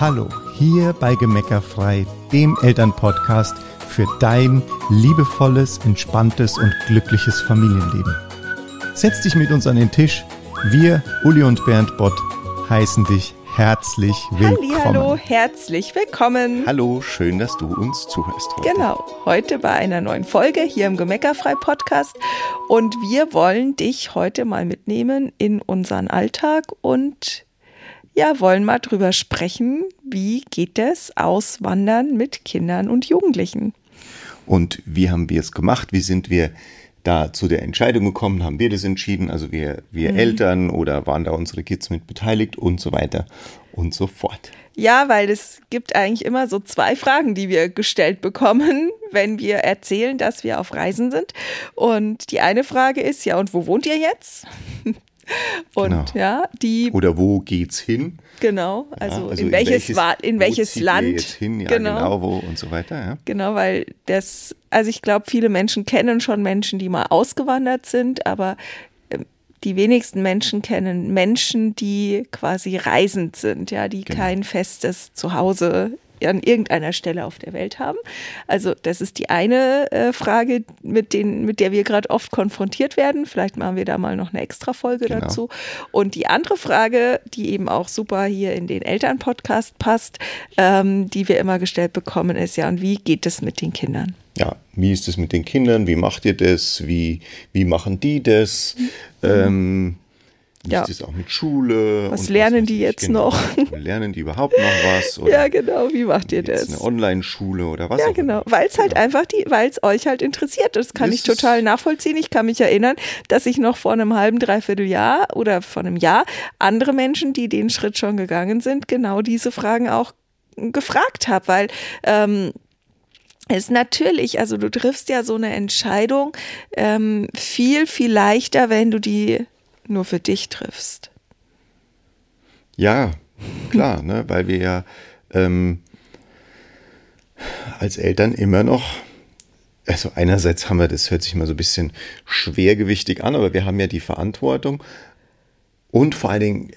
Hallo, hier bei Gemeckerfrei, dem Elternpodcast für dein liebevolles, entspanntes und glückliches Familienleben. Setz dich mit uns an den Tisch. Wir, Uli und Bernd Bott, heißen dich herzlich willkommen. Hallo, herzlich willkommen. Hallo, schön, dass du uns zuhörst. Heute. Genau, heute bei einer neuen Folge hier im Gemeckerfrei Podcast und wir wollen dich heute mal mitnehmen in unseren Alltag und ja, wollen mal drüber sprechen, wie geht es auswandern mit Kindern und Jugendlichen. Und wie haben wir es gemacht? Wie sind wir da zu der Entscheidung gekommen, haben wir das entschieden, also wir, wir mhm. Eltern oder waren da unsere Kids mit beteiligt und so weiter und so fort. Ja, weil es gibt eigentlich immer so zwei Fragen, die wir gestellt bekommen, wenn wir erzählen, dass wir auf Reisen sind. Und die eine Frage ist, ja, und wo wohnt ihr jetzt? Und genau. ja, die. Oder wo geht's hin? Genau, also, ja, also in, welches, in welches, in welches Land. Jetzt hin? Ja, genau. genau, wo und so weiter. Ja. Genau, weil das, also ich glaube, viele Menschen kennen schon Menschen, die mal ausgewandert sind, aber ähm, die wenigsten Menschen kennen Menschen, die quasi reisend sind, ja, die genau. kein festes Zuhause an irgendeiner Stelle auf der Welt haben. Also das ist die eine äh, Frage, mit, den, mit der wir gerade oft konfrontiert werden. Vielleicht machen wir da mal noch eine extra Folge genau. dazu. Und die andere Frage, die eben auch super hier in den Elternpodcast passt, ähm, die wir immer gestellt bekommen, ist ja, und wie geht es mit den Kindern? Ja, wie ist es mit den Kindern? Wie macht ihr das? Wie, wie machen die das? Mhm. Ähm, wie ja. ist es auch mit Schule? Was lernen was die jetzt genau. noch? Lernen die überhaupt noch was? Oder ja, genau. Wie macht ihr das? Eine Online-Schule oder was? Ja, genau. Weil es halt genau. einfach die, weil es euch halt interessiert. Das kann das ich total nachvollziehen. Ich kann mich erinnern, dass ich noch vor einem halben, dreiviertel Jahr oder vor einem Jahr andere Menschen, die den Schritt schon gegangen sind, genau diese Fragen auch gefragt habe, weil ähm, ist natürlich, also du triffst ja so eine Entscheidung ähm, viel, viel leichter, wenn du die nur für dich triffst. Ja, klar, ne, weil wir ja ähm, als Eltern immer noch, also einerseits haben wir, das hört sich mal so ein bisschen schwergewichtig an, aber wir haben ja die Verantwortung und vor allen Dingen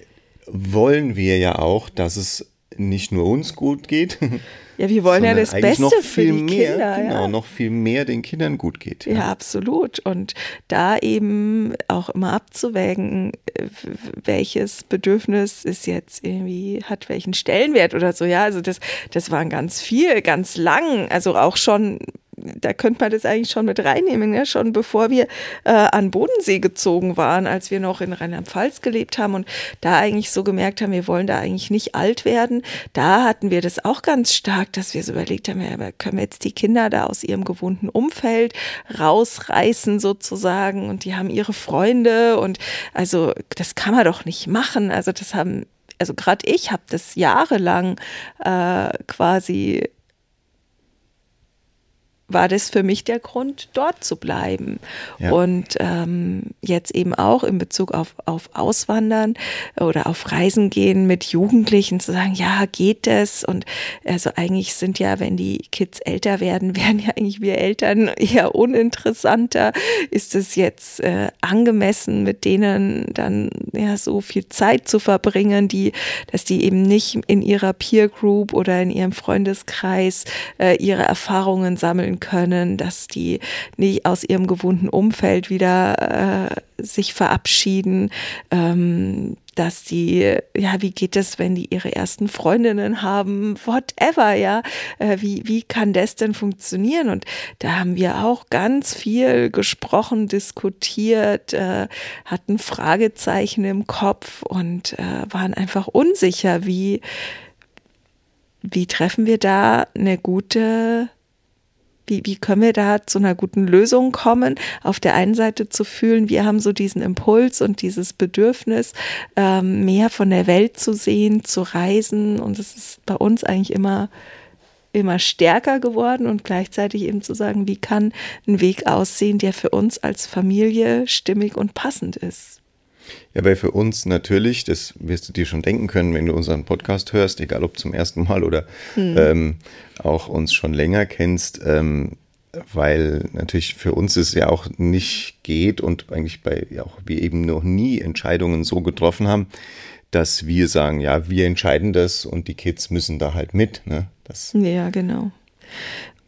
wollen wir ja auch, dass es nicht nur uns gut geht, Ja, wir wollen ja das Beste noch für die mehr, Kinder. Genau, ja. noch viel mehr den Kindern gut geht. Ja. ja, absolut. Und da eben auch immer abzuwägen, welches Bedürfnis ist jetzt irgendwie, hat welchen Stellenwert oder so. Ja, also das, das waren ganz viel, ganz lang. Also auch schon da könnte man das eigentlich schon mit reinnehmen, ja? schon bevor wir äh, an Bodensee gezogen waren, als wir noch in Rheinland-Pfalz gelebt haben und da eigentlich so gemerkt haben, wir wollen da eigentlich nicht alt werden. Da hatten wir das auch ganz stark, dass wir so überlegt haben, ja, können wir jetzt die Kinder da aus ihrem gewohnten Umfeld rausreißen sozusagen und die haben ihre Freunde und also das kann man doch nicht machen. Also das haben also gerade ich habe das jahrelang äh, quasi war das für mich der Grund, dort zu bleiben. Ja. Und ähm, jetzt eben auch in Bezug auf, auf Auswandern oder auf Reisen gehen mit Jugendlichen zu sagen, ja, geht das? Und also eigentlich sind ja, wenn die Kids älter werden, werden ja eigentlich wir Eltern eher uninteressanter. Ist es jetzt äh, angemessen, mit denen dann ja so viel Zeit zu verbringen, die, dass die eben nicht in ihrer Peer Group oder in ihrem Freundeskreis äh, ihre Erfahrungen sammeln können, dass die nicht aus ihrem gewohnten Umfeld wieder äh, sich verabschieden, ähm, dass die, ja, wie geht es, wenn die ihre ersten Freundinnen haben, whatever, ja, äh, wie, wie kann das denn funktionieren? Und da haben wir auch ganz viel gesprochen, diskutiert, äh, hatten Fragezeichen im Kopf und äh, waren einfach unsicher, wie, wie treffen wir da eine gute wie, wie können wir da zu einer guten Lösung kommen? Auf der einen Seite zu fühlen, wir haben so diesen Impuls und dieses Bedürfnis, ähm, mehr von der Welt zu sehen, zu reisen. Und es ist bei uns eigentlich immer immer stärker geworden und gleichzeitig eben zu sagen, wie kann ein Weg aussehen, der für uns als Familie stimmig und passend ist. Ja, weil für uns natürlich, das wirst du dir schon denken können, wenn du unseren Podcast hörst, egal ob zum ersten Mal oder hm. ähm, auch uns schon länger kennst, ähm, weil natürlich für uns es ja auch nicht geht und eigentlich bei ja auch wir eben noch nie Entscheidungen so getroffen haben, dass wir sagen, ja, wir entscheiden das und die Kids müssen da halt mit. Ne? Das ja, genau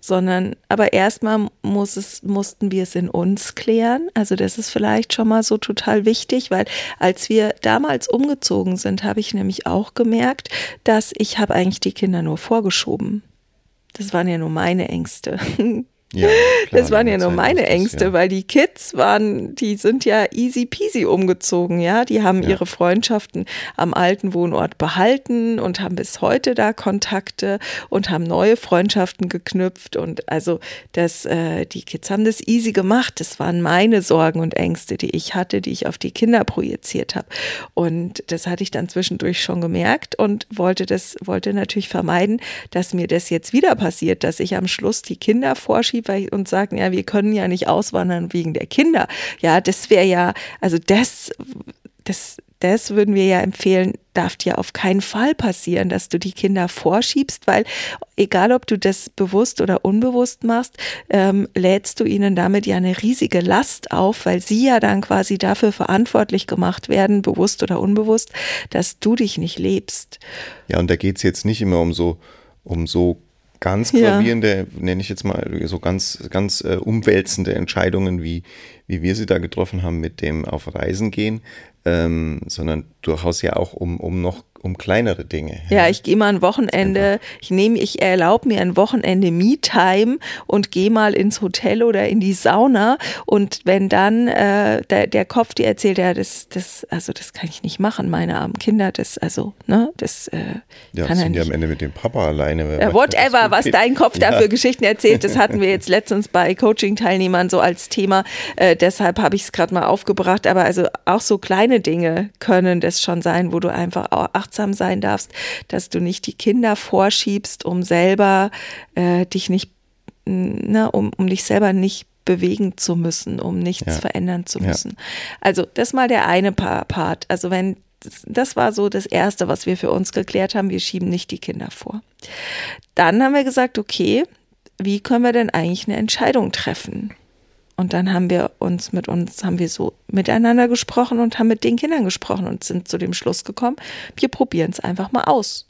sondern aber erstmal muss es, mussten wir es in uns klären. Also das ist vielleicht schon mal so total wichtig, weil als wir damals umgezogen sind, habe ich nämlich auch gemerkt, dass ich habe eigentlich die Kinder nur vorgeschoben. Das waren ja nur meine Ängste. Ja, klar, das waren ja nur meine Ängste, ja. weil die Kids waren, die sind ja easy peasy umgezogen, ja. Die haben ja. ihre Freundschaften am alten Wohnort behalten und haben bis heute da Kontakte und haben neue Freundschaften geknüpft. Und also das, äh, die Kids haben das easy gemacht. Das waren meine Sorgen und Ängste, die ich hatte, die ich auf die Kinder projiziert habe. Und das hatte ich dann zwischendurch schon gemerkt und wollte das, wollte natürlich vermeiden, dass mir das jetzt wieder passiert, dass ich am Schluss die Kinder vorschiebe Prinzip und sagen, ja, wir können ja nicht auswandern wegen der Kinder. Ja, das wäre ja, also das, das, das würden wir ja empfehlen, darf dir auf keinen Fall passieren, dass du die Kinder vorschiebst, weil egal ob du das bewusst oder unbewusst machst, ähm, lädst du ihnen damit ja eine riesige Last auf, weil sie ja dann quasi dafür verantwortlich gemacht werden, bewusst oder unbewusst, dass du dich nicht lebst. Ja, und da geht es jetzt nicht immer um so, um so ganz gravierende, ja. nenne ich jetzt mal, so ganz, ganz äh, umwälzende Entscheidungen, wie, wie wir sie da getroffen haben mit dem auf Reisen gehen, ähm, sondern durchaus ja auch um, um noch um kleinere Dinge. Ja, ja ich gehe mal ein Wochenende, ich nehme, ich erlaube mir ein Wochenende Me-Time und gehe mal ins Hotel oder in die Sauna und wenn dann äh, der, der Kopf dir erzählt, ja, das, das, also das kann ich nicht machen, meine armen Kinder, das, also, ne, das äh, ja, kann sind ja am Ende mit dem Papa alleine. Ja, whatever, was dein Kopf ja. dafür Geschichten erzählt, das hatten wir jetzt letztens bei Coaching-Teilnehmern so als Thema, äh, deshalb habe ich es gerade mal aufgebracht, aber also auch so kleine Dinge können das schon sein, wo du einfach auch achtsam sein darfst, dass du nicht die Kinder vorschiebst, um selber äh, dich nicht, ne, um, um dich selber nicht bewegen zu müssen, um nichts ja. verändern zu müssen. Ja. Also das mal der eine Part. Also wenn das war so das Erste, was wir für uns geklärt haben. Wir schieben nicht die Kinder vor. Dann haben wir gesagt, okay, wie können wir denn eigentlich eine Entscheidung treffen? Und dann haben wir uns mit uns, haben wir so miteinander gesprochen und haben mit den Kindern gesprochen und sind zu dem Schluss gekommen, wir probieren es einfach mal aus.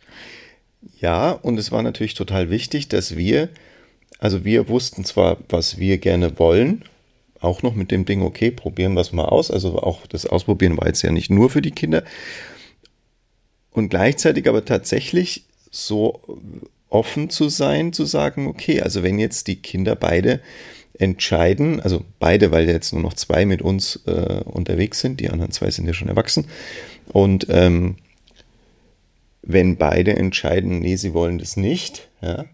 Ja, und es war natürlich total wichtig, dass wir, also wir wussten zwar, was wir gerne wollen, auch noch mit dem Ding, okay, probieren wir es mal aus. Also auch das Ausprobieren war jetzt ja nicht nur für die Kinder. Und gleichzeitig aber tatsächlich so offen zu sein, zu sagen, okay, also wenn jetzt die Kinder beide entscheiden, also beide, weil jetzt nur noch zwei mit uns äh, unterwegs sind, die anderen zwei sind ja schon erwachsen. Und ähm, wenn beide entscheiden, nee, sie wollen das nicht, ja,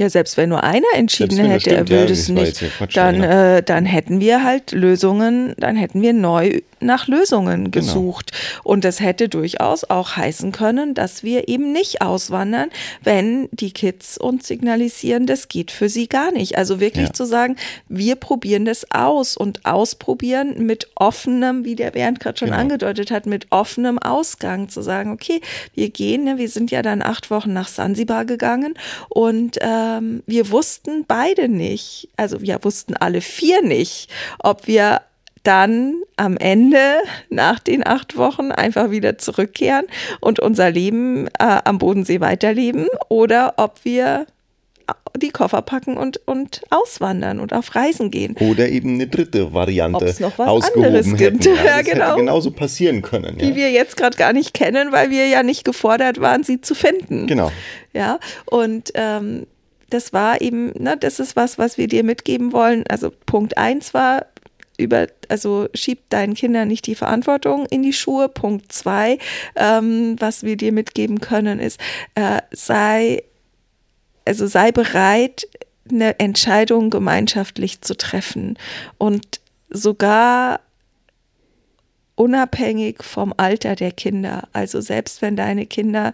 ja, selbst wenn nur einer entschieden hätte, er will ja, das nicht, dann, äh, dann hätten wir halt Lösungen, dann hätten wir neu nach Lösungen genau. gesucht. Genau. Und das hätte durchaus auch heißen können, dass wir eben nicht auswandern, wenn die Kids uns signalisieren, das geht für sie gar nicht. Also wirklich ja. zu sagen, wir probieren das aus und ausprobieren mit offenem, wie der Bernd gerade schon genau. angedeutet hat, mit offenem Ausgang zu sagen, okay, wir gehen, ne, wir sind ja dann acht Wochen nach Sansibar gegangen und ähm, wir wussten beide nicht, also wir wussten alle vier nicht, ob wir dann am Ende nach den acht Wochen einfach wieder zurückkehren und unser Leben äh, am Bodensee weiterleben oder ob wir die Koffer packen und, und auswandern und auf Reisen gehen. Oder eben eine dritte Variante Ob's noch was anderes gibt. Ja, ja, genau. hätte genauso passieren können. Ja. Die wir jetzt gerade gar nicht kennen, weil wir ja nicht gefordert waren, sie zu finden. Genau. Ja, und ähm, das war eben, ne, das ist was, was wir dir mitgeben wollen. Also Punkt eins war, über, also schieb deinen Kindern nicht die Verantwortung in die Schuhe. Punkt zwei, ähm, was wir dir mitgeben können, ist, äh, sei, also sei bereit, eine Entscheidung gemeinschaftlich zu treffen und sogar unabhängig vom Alter der Kinder. Also selbst wenn deine Kinder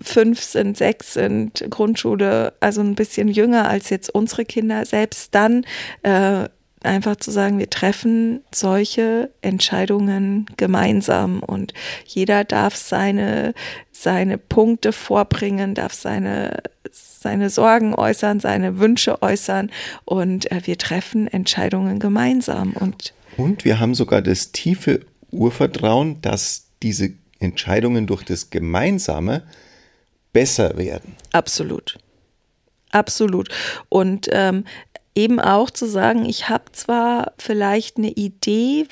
fünf sind, sechs sind, Grundschule, also ein bisschen jünger als jetzt unsere Kinder, selbst dann äh, einfach zu sagen, wir treffen solche Entscheidungen gemeinsam und jeder darf seine, seine Punkte vorbringen, darf seine, seine Sorgen äußern, seine Wünsche äußern und äh, wir treffen Entscheidungen gemeinsam. Und, und wir haben sogar das tiefe Urvertrauen, dass diese Entscheidungen durch das Gemeinsame besser werden. Absolut. Absolut. Und ähm, eben auch zu sagen, ich habe zwar vielleicht eine Idee,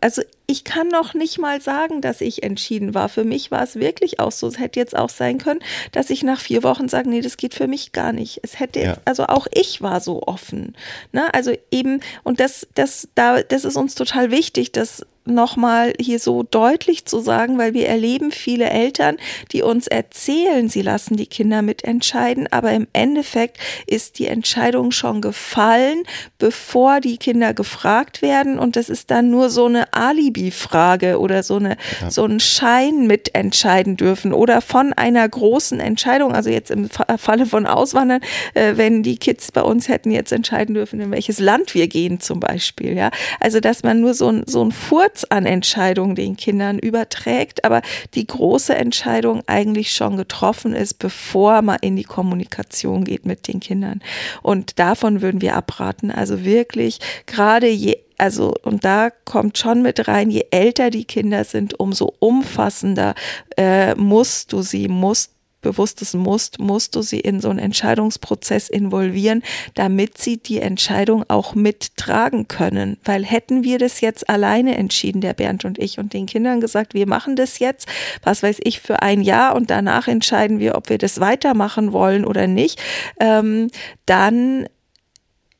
also ich kann noch nicht mal sagen, dass ich entschieden war. Für mich war es wirklich auch so. Es hätte jetzt auch sein können, dass ich nach vier Wochen sage, nee, das geht für mich gar nicht. Es hätte, ja. also auch ich war so offen. Ne? Also eben, und das, das, da, das ist uns total wichtig, dass nochmal hier so deutlich zu sagen, weil wir erleben viele Eltern, die uns erzählen, sie lassen die Kinder mitentscheiden, aber im Endeffekt ist die Entscheidung schon gefallen, bevor die Kinder gefragt werden und das ist dann nur so eine Alibi-Frage oder so eine ja. so ein Schein mitentscheiden dürfen oder von einer großen Entscheidung, also jetzt im Falle von Auswandern, äh, wenn die Kids bei uns hätten jetzt entscheiden dürfen, in welches Land wir gehen zum Beispiel, ja, also dass man nur so ein so ein Furz Satz an Entscheidungen den Kindern überträgt, aber die große Entscheidung eigentlich schon getroffen ist, bevor man in die Kommunikation geht mit den Kindern. Und davon würden wir abraten. Also wirklich, gerade je also, und da kommt schon mit rein, je älter die Kinder sind, umso umfassender äh, musst du sie, musst bewusstes Musst, musst du sie in so einen Entscheidungsprozess involvieren, damit sie die Entscheidung auch mittragen können. Weil hätten wir das jetzt alleine entschieden, der Bernd und ich, und den Kindern gesagt, wir machen das jetzt, was weiß ich, für ein Jahr und danach entscheiden wir, ob wir das weitermachen wollen oder nicht, ähm, dann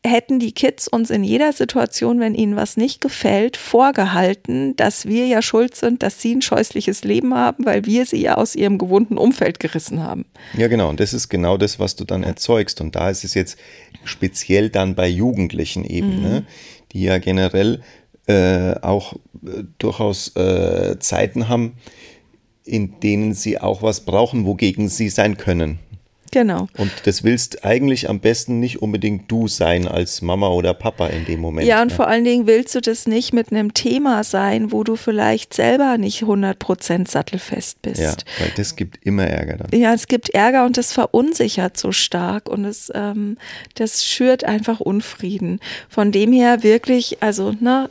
hätten die Kids uns in jeder Situation, wenn ihnen was nicht gefällt, vorgehalten, dass wir ja schuld sind, dass sie ein scheußliches Leben haben, weil wir sie ja aus ihrem gewohnten Umfeld gerissen haben. Ja, genau. Und das ist genau das, was du dann erzeugst. Und da ist es jetzt speziell dann bei Jugendlichen eben, mhm. ne, die ja generell äh, auch äh, durchaus äh, Zeiten haben, in denen sie auch was brauchen, wogegen sie sein können. Genau. Und das willst eigentlich am besten nicht unbedingt du sein als Mama oder Papa in dem Moment. Ja, und ne? vor allen Dingen willst du das nicht mit einem Thema sein, wo du vielleicht selber nicht 100% sattelfest bist. Ja, weil das gibt immer Ärger dann. Ja, es gibt Ärger und das verunsichert so stark und es, ähm, das schürt einfach Unfrieden. Von dem her wirklich, also, ne,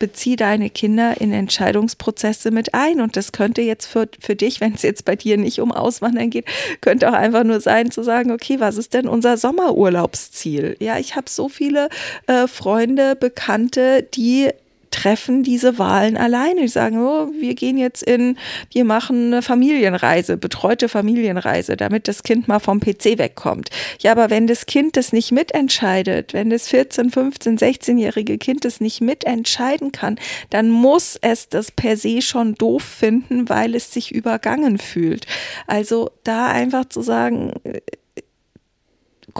bezieh deine Kinder in Entscheidungsprozesse mit ein. Und das könnte jetzt für, für dich, wenn es jetzt bei dir nicht um Auswandern geht, könnte auch einfach nur sein zu sagen, okay, was ist denn unser Sommerurlaubsziel? Ja, ich habe so viele äh, Freunde, Bekannte, die treffen diese Wahlen alleine. Die sagen, oh, wir gehen jetzt in, wir machen eine Familienreise, betreute Familienreise, damit das Kind mal vom PC wegkommt. Ja, aber wenn das Kind das nicht mitentscheidet, wenn das 14, 15, 16-jährige Kind das nicht mitentscheiden kann, dann muss es das per se schon doof finden, weil es sich übergangen fühlt. Also da einfach zu sagen,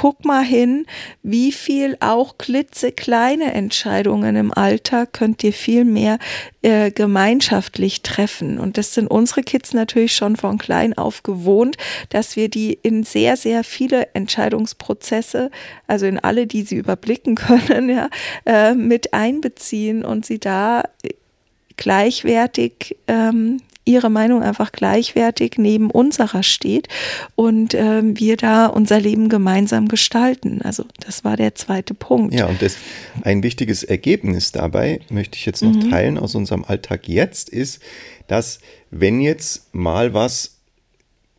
guck mal hin, wie viel auch klitzekleine Entscheidungen im Alltag könnt ihr viel mehr äh, gemeinschaftlich treffen. Und das sind unsere Kids natürlich schon von klein auf gewohnt, dass wir die in sehr, sehr viele Entscheidungsprozesse, also in alle, die sie überblicken können, ja, äh, mit einbeziehen und sie da gleichwertig ähm, ihre Meinung einfach gleichwertig neben unserer steht und äh, wir da unser Leben gemeinsam gestalten. Also das war der zweite Punkt. Ja, und das, ein wichtiges Ergebnis dabei möchte ich jetzt noch mhm. teilen aus unserem Alltag jetzt ist, dass wenn jetzt mal was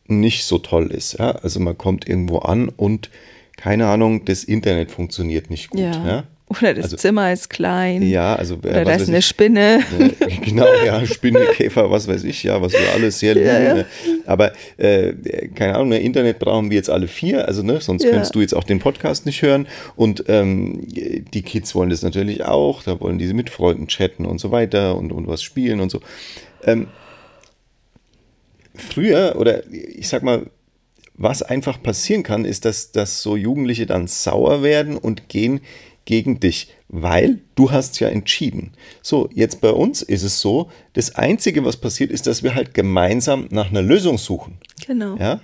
nicht so toll ist, ja, also man kommt irgendwo an und keine Ahnung, das Internet funktioniert nicht gut, ja. ja oder das also, Zimmer ist klein. Ja, also. Äh, Oder da ist eine ich, Spinne. Äh, genau, ja, Spinne, Käfer, was weiß ich, ja, was wir alles sehr lieben. Ja, ja. Ne? Aber, äh, keine Ahnung, ne, Internet brauchen wir jetzt alle vier, also, ne, sonst ja. könntest du jetzt auch den Podcast nicht hören. Und ähm, die Kids wollen das natürlich auch, da wollen diese mit Freunden chatten und so weiter und, und was spielen und so. Ähm, früher, oder ich sag mal, was einfach passieren kann, ist, dass, dass so Jugendliche dann sauer werden und gehen gegen dich, weil du hast ja entschieden. So, jetzt bei uns ist es so, das Einzige, was passiert, ist, dass wir halt gemeinsam nach einer Lösung suchen. Genau. Ja?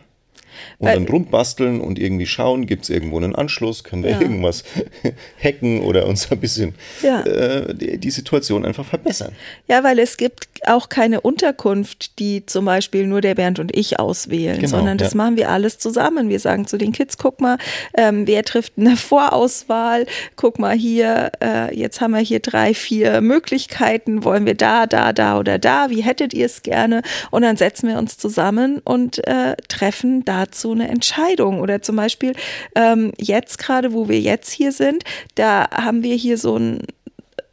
Und Weil, dann rumbasteln und irgendwie schauen, gibt es irgendwo einen Anschluss, können wir ja. irgendwas hacken oder uns ein bisschen ja. äh, die, die, Situation einfach verbessern. Ja, weil es gibt auch keine Unterkunft, die zum Beispiel nur der Bernd und ich auswählen, genau, sondern das ja. machen wir alles zusammen. Wir sagen zu den Kids, guck mal, ähm, wer trifft eine Vorauswahl, guck mal hier, äh, jetzt haben wir hier drei, vier Möglichkeiten, wollen wir da, da, da oder da, wie hättet ihr es gerne? Und dann setzen wir uns zusammen und äh, treffen dazu eine Entscheidung. Oder zum Beispiel ähm, jetzt gerade, wo wir jetzt hier sind, da haben wir hier so ein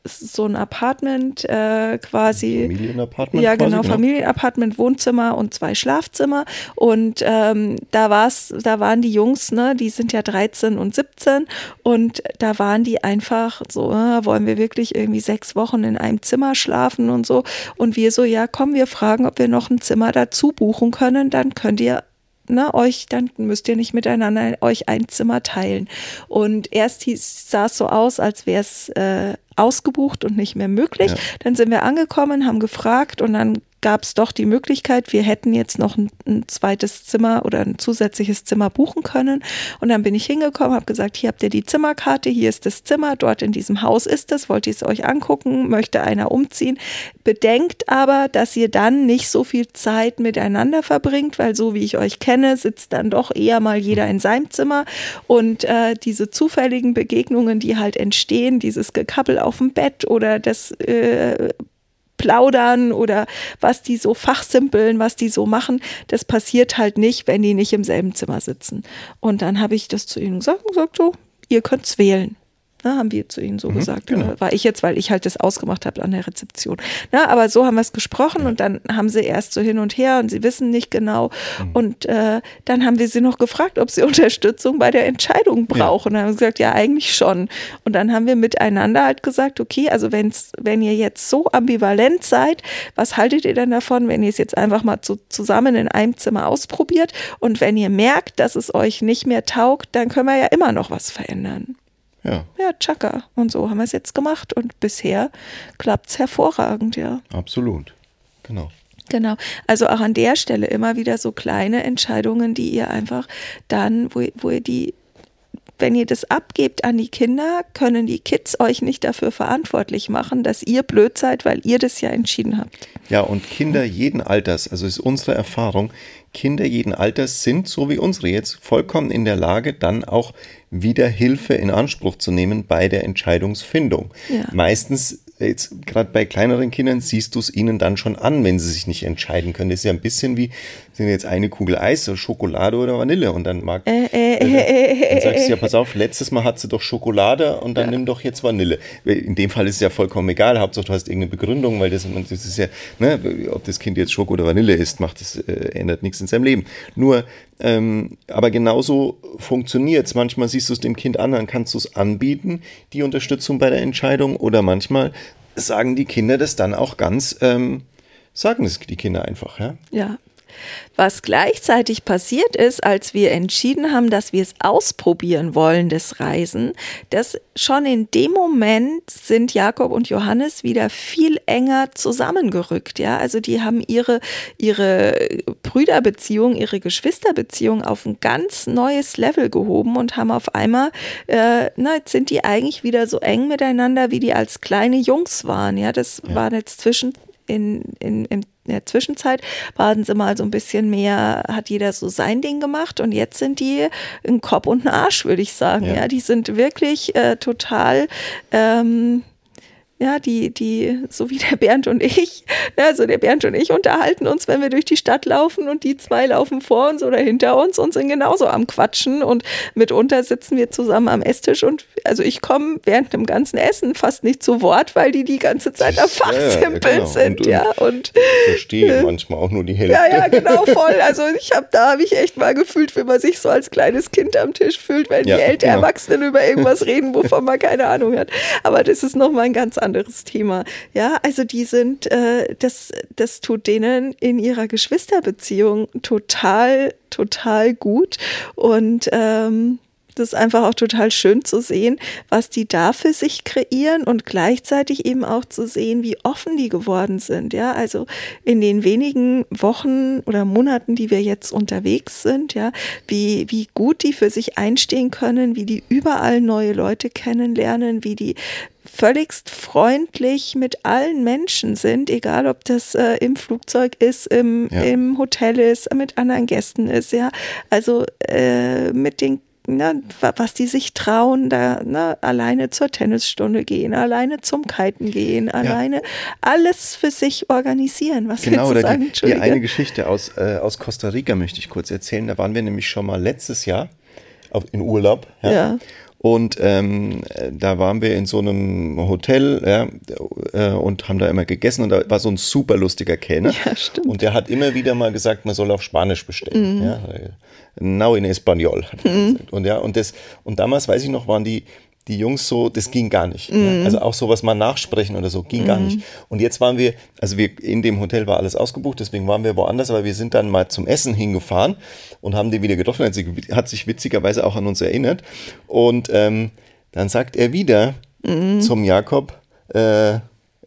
so ein Apartment äh, quasi. Familienapartment? Ja, genau, quasi, genau, Familienapartment, Wohnzimmer und zwei Schlafzimmer. Und ähm, da war's, da waren die Jungs, ne, die sind ja 13 und 17 und da waren die einfach so, äh, wollen wir wirklich irgendwie sechs Wochen in einem Zimmer schlafen und so. Und wir so, ja, komm, wir fragen, ob wir noch ein Zimmer dazu buchen können, dann könnt ihr ne, euch, dann müsst ihr nicht miteinander euch ein Zimmer teilen. Und erst hieß, sah es so aus, als wäre es äh, ausgebucht und nicht mehr möglich. Ja. Dann sind wir angekommen, haben gefragt und dann gab es doch die Möglichkeit, wir hätten jetzt noch ein, ein, zweites Zimmer oder ein zusätzliches Zimmer buchen können. Und dann bin ich hingekommen, habe gesagt, hier habt ihr die Zimmerkarte, hier ist das Zimmer, dort in diesem Haus ist es, wollt ihr es euch angucken, möchte einer umziehen. Bedenkt aber, dass ihr dann nicht so viel Zeit miteinander verbringt, weil so wie ich euch kenne, sitzt dann doch eher mal jeder in seinem Zimmer. Und äh, diese zufälligen Begegnungen, die halt entstehen, dieses Gekappel auf dem Bett oder das äh, plaudern oder was die so fachsimpeln, was die so machen, das passiert halt nicht, wenn die nicht im selben Zimmer sitzen. Und dann habe ich das zu ihnen gesagt und gesagt, so, ihr könnt es wählen. Ne, haben wir zu ihnen so mhm, gesagt. Genau. War ich jetzt, weil ich halt das ausgemacht habe an der Rezeption. Na, aber so haben wir es gesprochen ja. und dann haben sie erst so hin und her und sie wissen nicht genau. Mhm. Und äh, dann haben wir sie noch gefragt, ob sie Unterstützung bei der Entscheidung brauchen. Ja. Und dann haben sie gesagt, ja, eigentlich schon. Und dann haben wir miteinander halt gesagt, okay, also wenn's, wenn ihr jetzt so ambivalent seid, was haltet ihr denn davon, wenn ihr es jetzt einfach mal zu, zusammen in einem Zimmer ausprobiert? Und wenn ihr merkt, dass es euch nicht mehr taugt, dann können wir ja immer noch was verändern. Ja. Ja, Chaka. Und so haben wir es jetzt gemacht. Und bisher klappt es hervorragend, ja. Absolut. Genau. Genau. Also auch an der Stelle immer wieder so kleine Entscheidungen, die ihr einfach dann, wo, wo ihr die wenn ihr das abgebt an die Kinder, können die Kids euch nicht dafür verantwortlich machen, dass ihr blöd seid, weil ihr das ja entschieden habt. Ja, und Kinder jeden Alters, also ist unsere Erfahrung, Kinder jeden Alters sind, so wie unsere jetzt, vollkommen in der Lage, dann auch wieder Hilfe in Anspruch zu nehmen bei der Entscheidungsfindung. Ja. Meistens jetzt gerade bei kleineren Kindern siehst du es ihnen dann schon an, wenn sie sich nicht entscheiden können. Das ist ja ein bisschen wie, sind jetzt eine Kugel Eis, Schokolade oder Vanille und dann mag, äh, äh, äh, dann sagst du ja, pass auf, letztes Mal hat sie doch Schokolade und dann ja. nimm doch jetzt Vanille. In dem Fall ist es ja vollkommen egal, Hauptsache du hast irgendeine Begründung, weil das, das ist ja, ne, ob das Kind jetzt Schoko oder Vanille isst, macht das, äh, ändert nichts in seinem Leben. Nur, ähm, aber genauso funktioniert es. Manchmal siehst du es dem Kind an, dann kannst du es anbieten, die Unterstützung bei der Entscheidung oder manchmal sagen die Kinder das dann auch ganz, ähm, sagen es die Kinder einfach, ja? Ja. Was gleichzeitig passiert ist, als wir entschieden haben, dass wir es ausprobieren wollen, das Reisen, dass schon in dem Moment sind Jakob und Johannes wieder viel enger zusammengerückt. Ja, also die haben ihre, ihre Brüderbeziehung, ihre Geschwisterbeziehung auf ein ganz neues Level gehoben und haben auf einmal, äh, na, jetzt sind die eigentlich wieder so eng miteinander, wie die als kleine Jungs waren. Ja, das ja. war jetzt zwischen in, in, in der Zwischenzeit waren sie mal so ein bisschen mehr, hat jeder so sein Ding gemacht und jetzt sind die ein Kopf und ein Arsch, würde ich sagen. Ja. ja, die sind wirklich äh, total ähm, ja, die, die, so wie der Bernd und ich, ne, also der Bernd und ich unterhalten uns, wenn wir durch die Stadt laufen und die zwei laufen vor uns oder hinter uns und sind genauso am Quatschen und mitunter sitzen wir zusammen am Esstisch und also ich komme während dem ganzen Essen fast nicht zu Wort, weil die die ganze Zeit am Fachsimpeln ja, ja, genau. sind, und, ja. Und ich verstehe äh, manchmal auch nur die Hälfte. Ja, ja, genau, voll. Also ich habe da habe ich echt mal gefühlt, wie man sich so als kleines Kind am Tisch fühlt, wenn ja, die älteren genau. Erwachsenen über irgendwas reden, wovon man keine Ahnung hat. Aber das ist nochmal ein ganz anderes Thema. Ja, also die sind, äh, das, das tut denen in ihrer Geschwisterbeziehung total, total gut. Und ähm, das ist einfach auch total schön zu sehen, was die da für sich kreieren und gleichzeitig eben auch zu sehen, wie offen die geworden sind. Ja, also in den wenigen Wochen oder Monaten, die wir jetzt unterwegs sind, ja, wie, wie gut die für sich einstehen können, wie die überall neue Leute kennenlernen, wie die völligst freundlich mit allen Menschen sind, egal ob das äh, im Flugzeug ist, im, ja. im Hotel ist, mit anderen Gästen ist, ja. Also äh, mit den Ne, was die sich trauen, da ne, alleine zur Tennisstunde gehen, alleine zum Kiten gehen, alleine ja. alles für sich organisieren. Was genau, willst du sagen? Die eine Geschichte aus, äh, aus Costa Rica möchte ich kurz erzählen. Da waren wir nämlich schon mal letztes Jahr in Urlaub. Ja. ja. Und ähm, da waren wir in so einem Hotel ja, äh, und haben da immer gegessen und da war so ein super lustiger Kellner. Ja, stimmt. Und der hat immer wieder mal gesagt, man soll auf Spanisch bestellen. Mhm. Ja. Now in Espanol. Mhm. Und ja, und das, und damals weiß ich noch, waren die, die Jungs so, das ging gar nicht. Mhm. Ja. Also auch sowas mal nachsprechen oder so, ging mhm. gar nicht. Und jetzt waren wir, also wir in dem Hotel war alles ausgebucht, deswegen waren wir woanders, aber wir sind dann mal zum Essen hingefahren und haben den wieder getroffen. Er hat sich witzigerweise auch an uns erinnert. Und ähm, dann sagt er wieder mhm. zum Jakob, äh,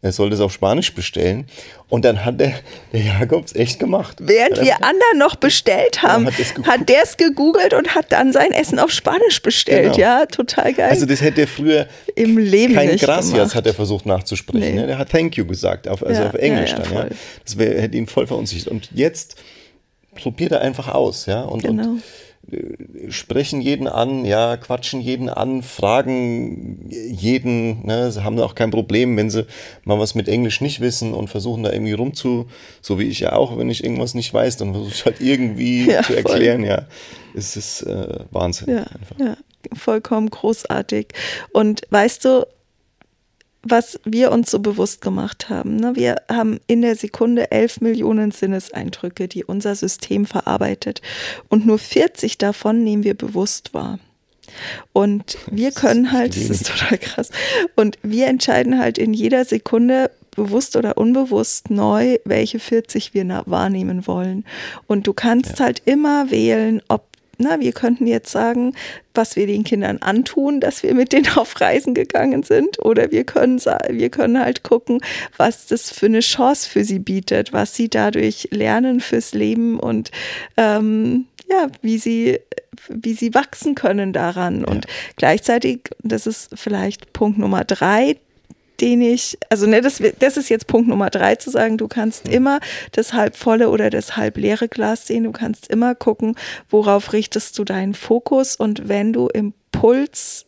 er soll das auf Spanisch bestellen. Und dann hat der, der Jakobs echt gemacht. Während wir anderen noch bestellt haben, hat der es gegoogelt und hat dann sein Essen auf Spanisch bestellt. Genau. Ja, total geil. Also das hätte er früher im Leben kein nicht Gracias gemacht. hat er versucht nachzusprechen. Nee. Ne? Der hat Thank you gesagt, auf, also ja, auf Englisch ja, ja, dann. Ja. Das wär, hätte ihn voll verunsichert. Und jetzt probiert er einfach aus. Ja? Und, genau. und sprechen jeden an, ja, quatschen jeden an, fragen jeden, ne, sie haben auch kein Problem, wenn sie mal was mit Englisch nicht wissen und versuchen da irgendwie rumzu, so wie ich ja auch, wenn ich irgendwas nicht weiß, dann versuche ich halt irgendwie ja, zu erklären, voll. ja. Es ist äh, Wahnsinn. Ja, einfach. ja, vollkommen großartig. Und weißt du, was wir uns so bewusst gemacht haben. Ne? Wir haben in der Sekunde 11 Millionen Sinneseindrücke, die unser System verarbeitet. Und nur 40 davon nehmen wir bewusst wahr. Und wir können halt, das ist total krass, und wir entscheiden halt in jeder Sekunde, bewusst oder unbewusst neu, welche 40 wir wahrnehmen wollen. Und du kannst ja. halt immer wählen, ob na, wir könnten jetzt sagen, was wir den Kindern antun, dass wir mit denen auf Reisen gegangen sind. Oder wir können, wir können halt gucken, was das für eine Chance für sie bietet, was sie dadurch lernen fürs Leben und ähm, ja, wie sie, wie sie wachsen können daran. Ja. Und gleichzeitig, das ist vielleicht Punkt Nummer drei, den ich, also ne, das, das ist jetzt Punkt Nummer drei zu sagen, du kannst immer das halbvolle oder das halb leere Glas sehen, du kannst immer gucken, worauf richtest du deinen Fokus. Und wenn du Impuls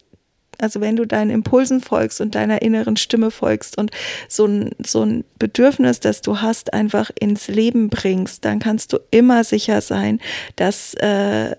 also wenn du deinen Impulsen folgst und deiner inneren Stimme folgst und so ein, so ein Bedürfnis, das du hast, einfach ins Leben bringst, dann kannst du immer sicher sein, dass äh,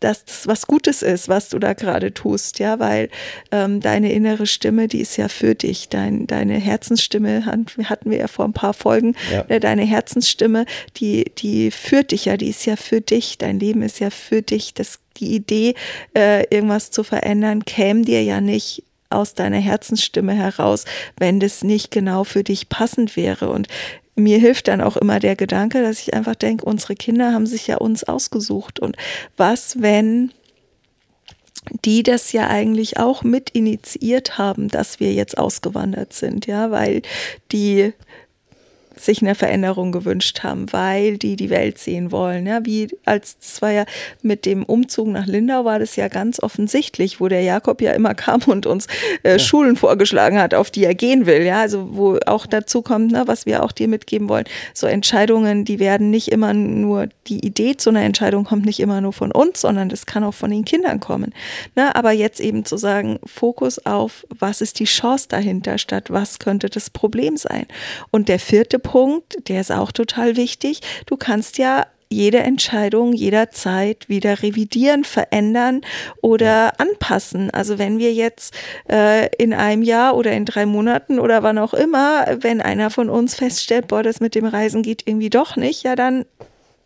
dass das was Gutes ist, was du da gerade tust, ja, weil ähm, deine innere Stimme, die ist ja für dich, Dein, deine Herzensstimme hatten wir ja vor ein paar Folgen, ja. Ne, deine Herzensstimme, die die führt dich ja, die ist ja für dich, dein Leben ist ja für dich, das die Idee, äh, irgendwas zu verändern, käme dir ja nicht aus deiner Herzensstimme heraus, wenn das nicht genau für dich passend wäre. Und mir hilft dann auch immer der Gedanke, dass ich einfach denke, unsere Kinder haben sich ja uns ausgesucht. Und was, wenn die das ja eigentlich auch mit initiiert haben, dass wir jetzt ausgewandert sind, ja, weil die sich eine Veränderung gewünscht haben, weil die die Welt sehen wollen. Ja, wie als das war ja mit dem Umzug nach Lindau war das ja ganz offensichtlich, wo der Jakob ja immer kam und uns äh, ja. Schulen vorgeschlagen hat, auf die er gehen will. Ja, also wo auch dazu kommt, ne, was wir auch dir mitgeben wollen. So Entscheidungen, die werden nicht immer nur die Idee zu einer Entscheidung kommt nicht immer nur von uns, sondern das kann auch von den Kindern kommen. Ne, aber jetzt eben zu sagen, Fokus auf, was ist die Chance dahinter, statt was könnte das Problem sein. Und der vierte Punkt, der ist auch total wichtig. Du kannst ja jede Entscheidung jederzeit wieder revidieren, verändern oder anpassen. Also wenn wir jetzt äh, in einem Jahr oder in drei Monaten oder wann auch immer, wenn einer von uns feststellt, boah, das mit dem Reisen geht irgendwie doch nicht, ja, dann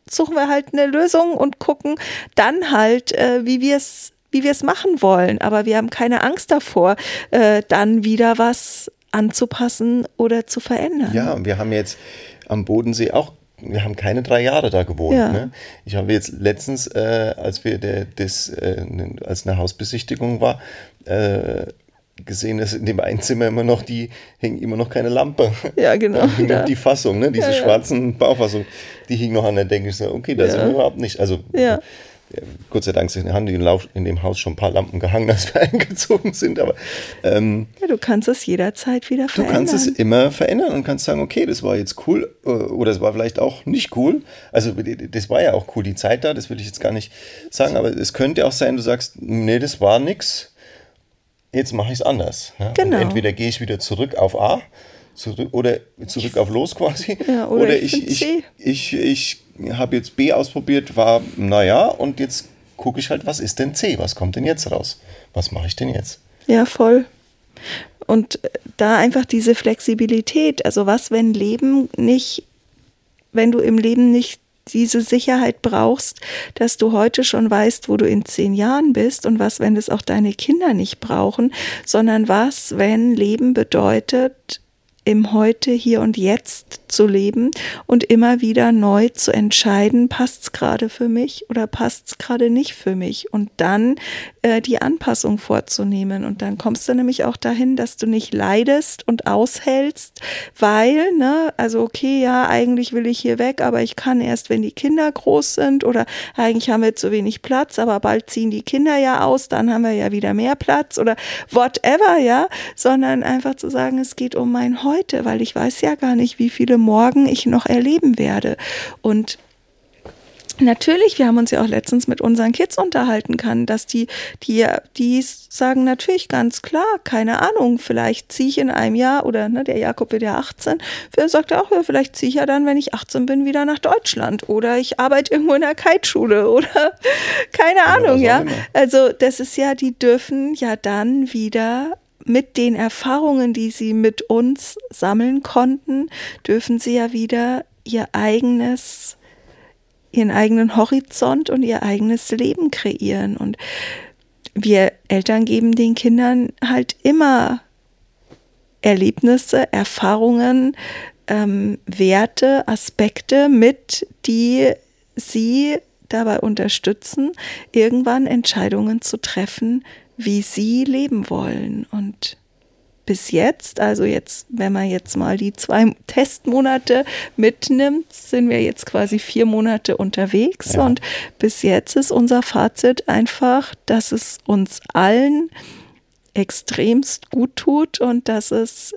suchen wir halt eine Lösung und gucken dann halt, äh, wie wir es wie wir es machen wollen. Aber wir haben keine Angst davor, äh, dann wieder was anzupassen oder zu verändern. Ja, wir haben jetzt am Bodensee auch wir haben keine drei Jahre da gewohnt. Ja. Ne? Ich habe jetzt letztens, äh, als wir der, das, äh, als eine Hausbesichtigung war, äh, gesehen, dass in dem einen Zimmer immer noch die, hing immer noch keine Lampe. Ja, genau. Da da. die Fassung, ne? diese ja, schwarzen Baufassung, die hing noch an der Decke. Ich so, okay, da sind wir überhaupt nicht. Also ja. Gott sei Dank haben die in dem Haus schon ein paar Lampen gehangen, als wir eingezogen sind. Aber ähm, ja, du kannst es jederzeit wieder verändern. Du kannst es immer verändern und kannst sagen, okay, das war jetzt cool äh, oder es war vielleicht auch nicht cool. Also das war ja auch cool, die Zeit da, das will ich jetzt gar nicht sagen, aber es könnte auch sein, du sagst, nee, das war nix jetzt mache ich es anders. Ja? Genau. Und entweder gehe ich wieder zurück auf A zurück, oder zurück auf Los quasi. Ja, oder, oder, ich, ich, ich, ich, ich habe jetzt B ausprobiert, war naja, und jetzt gucke ich halt, was ist denn C? Was kommt denn jetzt raus? Was mache ich denn jetzt? Ja, voll. Und da einfach diese Flexibilität, also was, wenn Leben nicht, wenn du im Leben nicht diese Sicherheit brauchst, dass du heute schon weißt, wo du in zehn Jahren bist und was, wenn es auch deine Kinder nicht brauchen, sondern was, wenn Leben bedeutet, im Heute, hier und jetzt zu leben und immer wieder neu zu entscheiden, passt es gerade für mich oder passt es gerade nicht für mich und dann äh, die Anpassung vorzunehmen. Und dann kommst du nämlich auch dahin, dass du nicht leidest und aushältst, weil, ne, also okay, ja, eigentlich will ich hier weg, aber ich kann erst, wenn die Kinder groß sind oder eigentlich haben wir zu wenig Platz, aber bald ziehen die Kinder ja aus, dann haben wir ja wieder mehr Platz oder whatever, ja, sondern einfach zu sagen, es geht um mein Heute, weil ich weiß ja gar nicht, wie viele morgen ich noch erleben werde. Und Natürlich, wir haben uns ja auch letztens mit unseren Kids unterhalten kann, dass die, die, die sagen natürlich ganz klar, keine Ahnung, vielleicht ziehe ich in einem Jahr oder ne, der Jakob wird ja 18, für sagt er auch, ja, vielleicht ziehe ich ja dann, wenn ich 18 bin, wieder nach Deutschland oder ich arbeite irgendwo in der Kiteschule oder keine Ahnung, ja. Also das ist ja, die dürfen ja dann wieder mit den Erfahrungen, die sie mit uns sammeln konnten, dürfen sie ja wieder ihr eigenes, ihren eigenen Horizont und ihr eigenes Leben kreieren. Und wir Eltern geben den Kindern halt immer Erlebnisse, Erfahrungen, ähm, Werte, Aspekte mit, die sie dabei unterstützen, irgendwann Entscheidungen zu treffen, wie sie leben wollen. Und bis jetzt, also jetzt, wenn man jetzt mal die zwei Testmonate mitnimmt, sind wir jetzt quasi vier Monate unterwegs. Ja. Und bis jetzt ist unser Fazit einfach, dass es uns allen extremst gut tut und dass es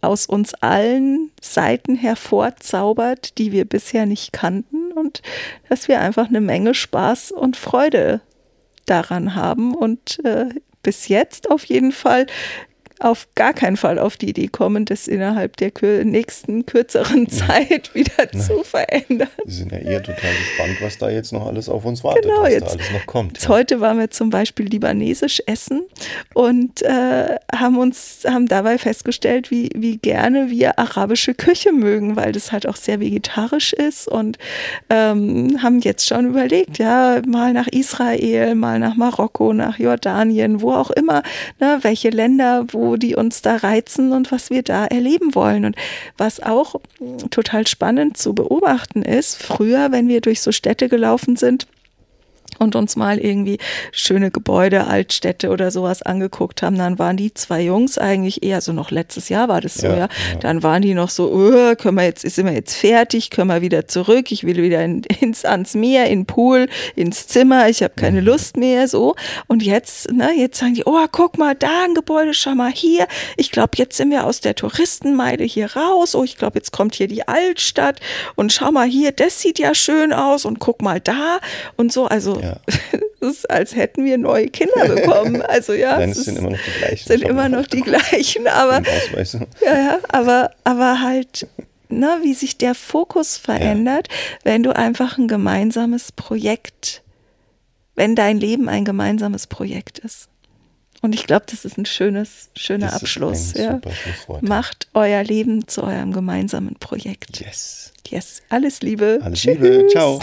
aus uns allen Seiten hervorzaubert, die wir bisher nicht kannten und dass wir einfach eine Menge Spaß und Freude daran haben. Und äh, bis jetzt auf jeden Fall auf gar keinen Fall auf die Idee kommen, das innerhalb der kür nächsten kürzeren Zeit wieder Nein. zu verändern. Wir sind ja eher total gespannt, was da jetzt noch alles auf uns wartet, genau, was jetzt, da alles noch kommt. Ja. Heute waren wir zum Beispiel libanesisch essen und äh, haben uns haben dabei festgestellt, wie, wie gerne wir arabische Küche mögen, weil das halt auch sehr vegetarisch ist und ähm, haben jetzt schon überlegt, ja, mal nach Israel, mal nach Marokko, nach Jordanien, wo auch immer, ne, welche Länder, wo die uns da reizen und was wir da erleben wollen. Und was auch total spannend zu beobachten ist, früher, wenn wir durch so Städte gelaufen sind, und uns mal irgendwie schöne Gebäude, Altstädte oder sowas angeguckt haben, dann waren die zwei Jungs eigentlich eher so noch letztes Jahr war das so, ja. ja. Dann waren die noch so, oh, können wir jetzt, sind wir jetzt fertig, können wir wieder zurück, ich will wieder in, ins, ans Meer, in Pool, ins Zimmer, ich habe keine mhm. Lust mehr, so. Und jetzt, ne, jetzt sagen die, oh, guck mal, da ein Gebäude, schau mal hier. Ich glaube, jetzt sind wir aus der Touristenmeile hier raus. Oh, ich glaube, jetzt kommt hier die Altstadt und schau mal hier, das sieht ja schön aus und guck mal da und so. Also ja. Es ist, als hätten wir neue Kinder bekommen. Also ja, Nein, es, sind immer noch die gleichen. Sind immer noch die gleichen, aber ja, ja, aber aber halt, ne, wie sich der Fokus verändert, ja. wenn du einfach ein gemeinsames Projekt, wenn dein Leben ein gemeinsames Projekt ist. Und ich glaube, das ist ein schönes, schöner das Abschluss. ja. Macht euer Leben zu eurem gemeinsamen Projekt. Yes. Yes. Alles Liebe. Alles Tschüss. Liebe. Ciao.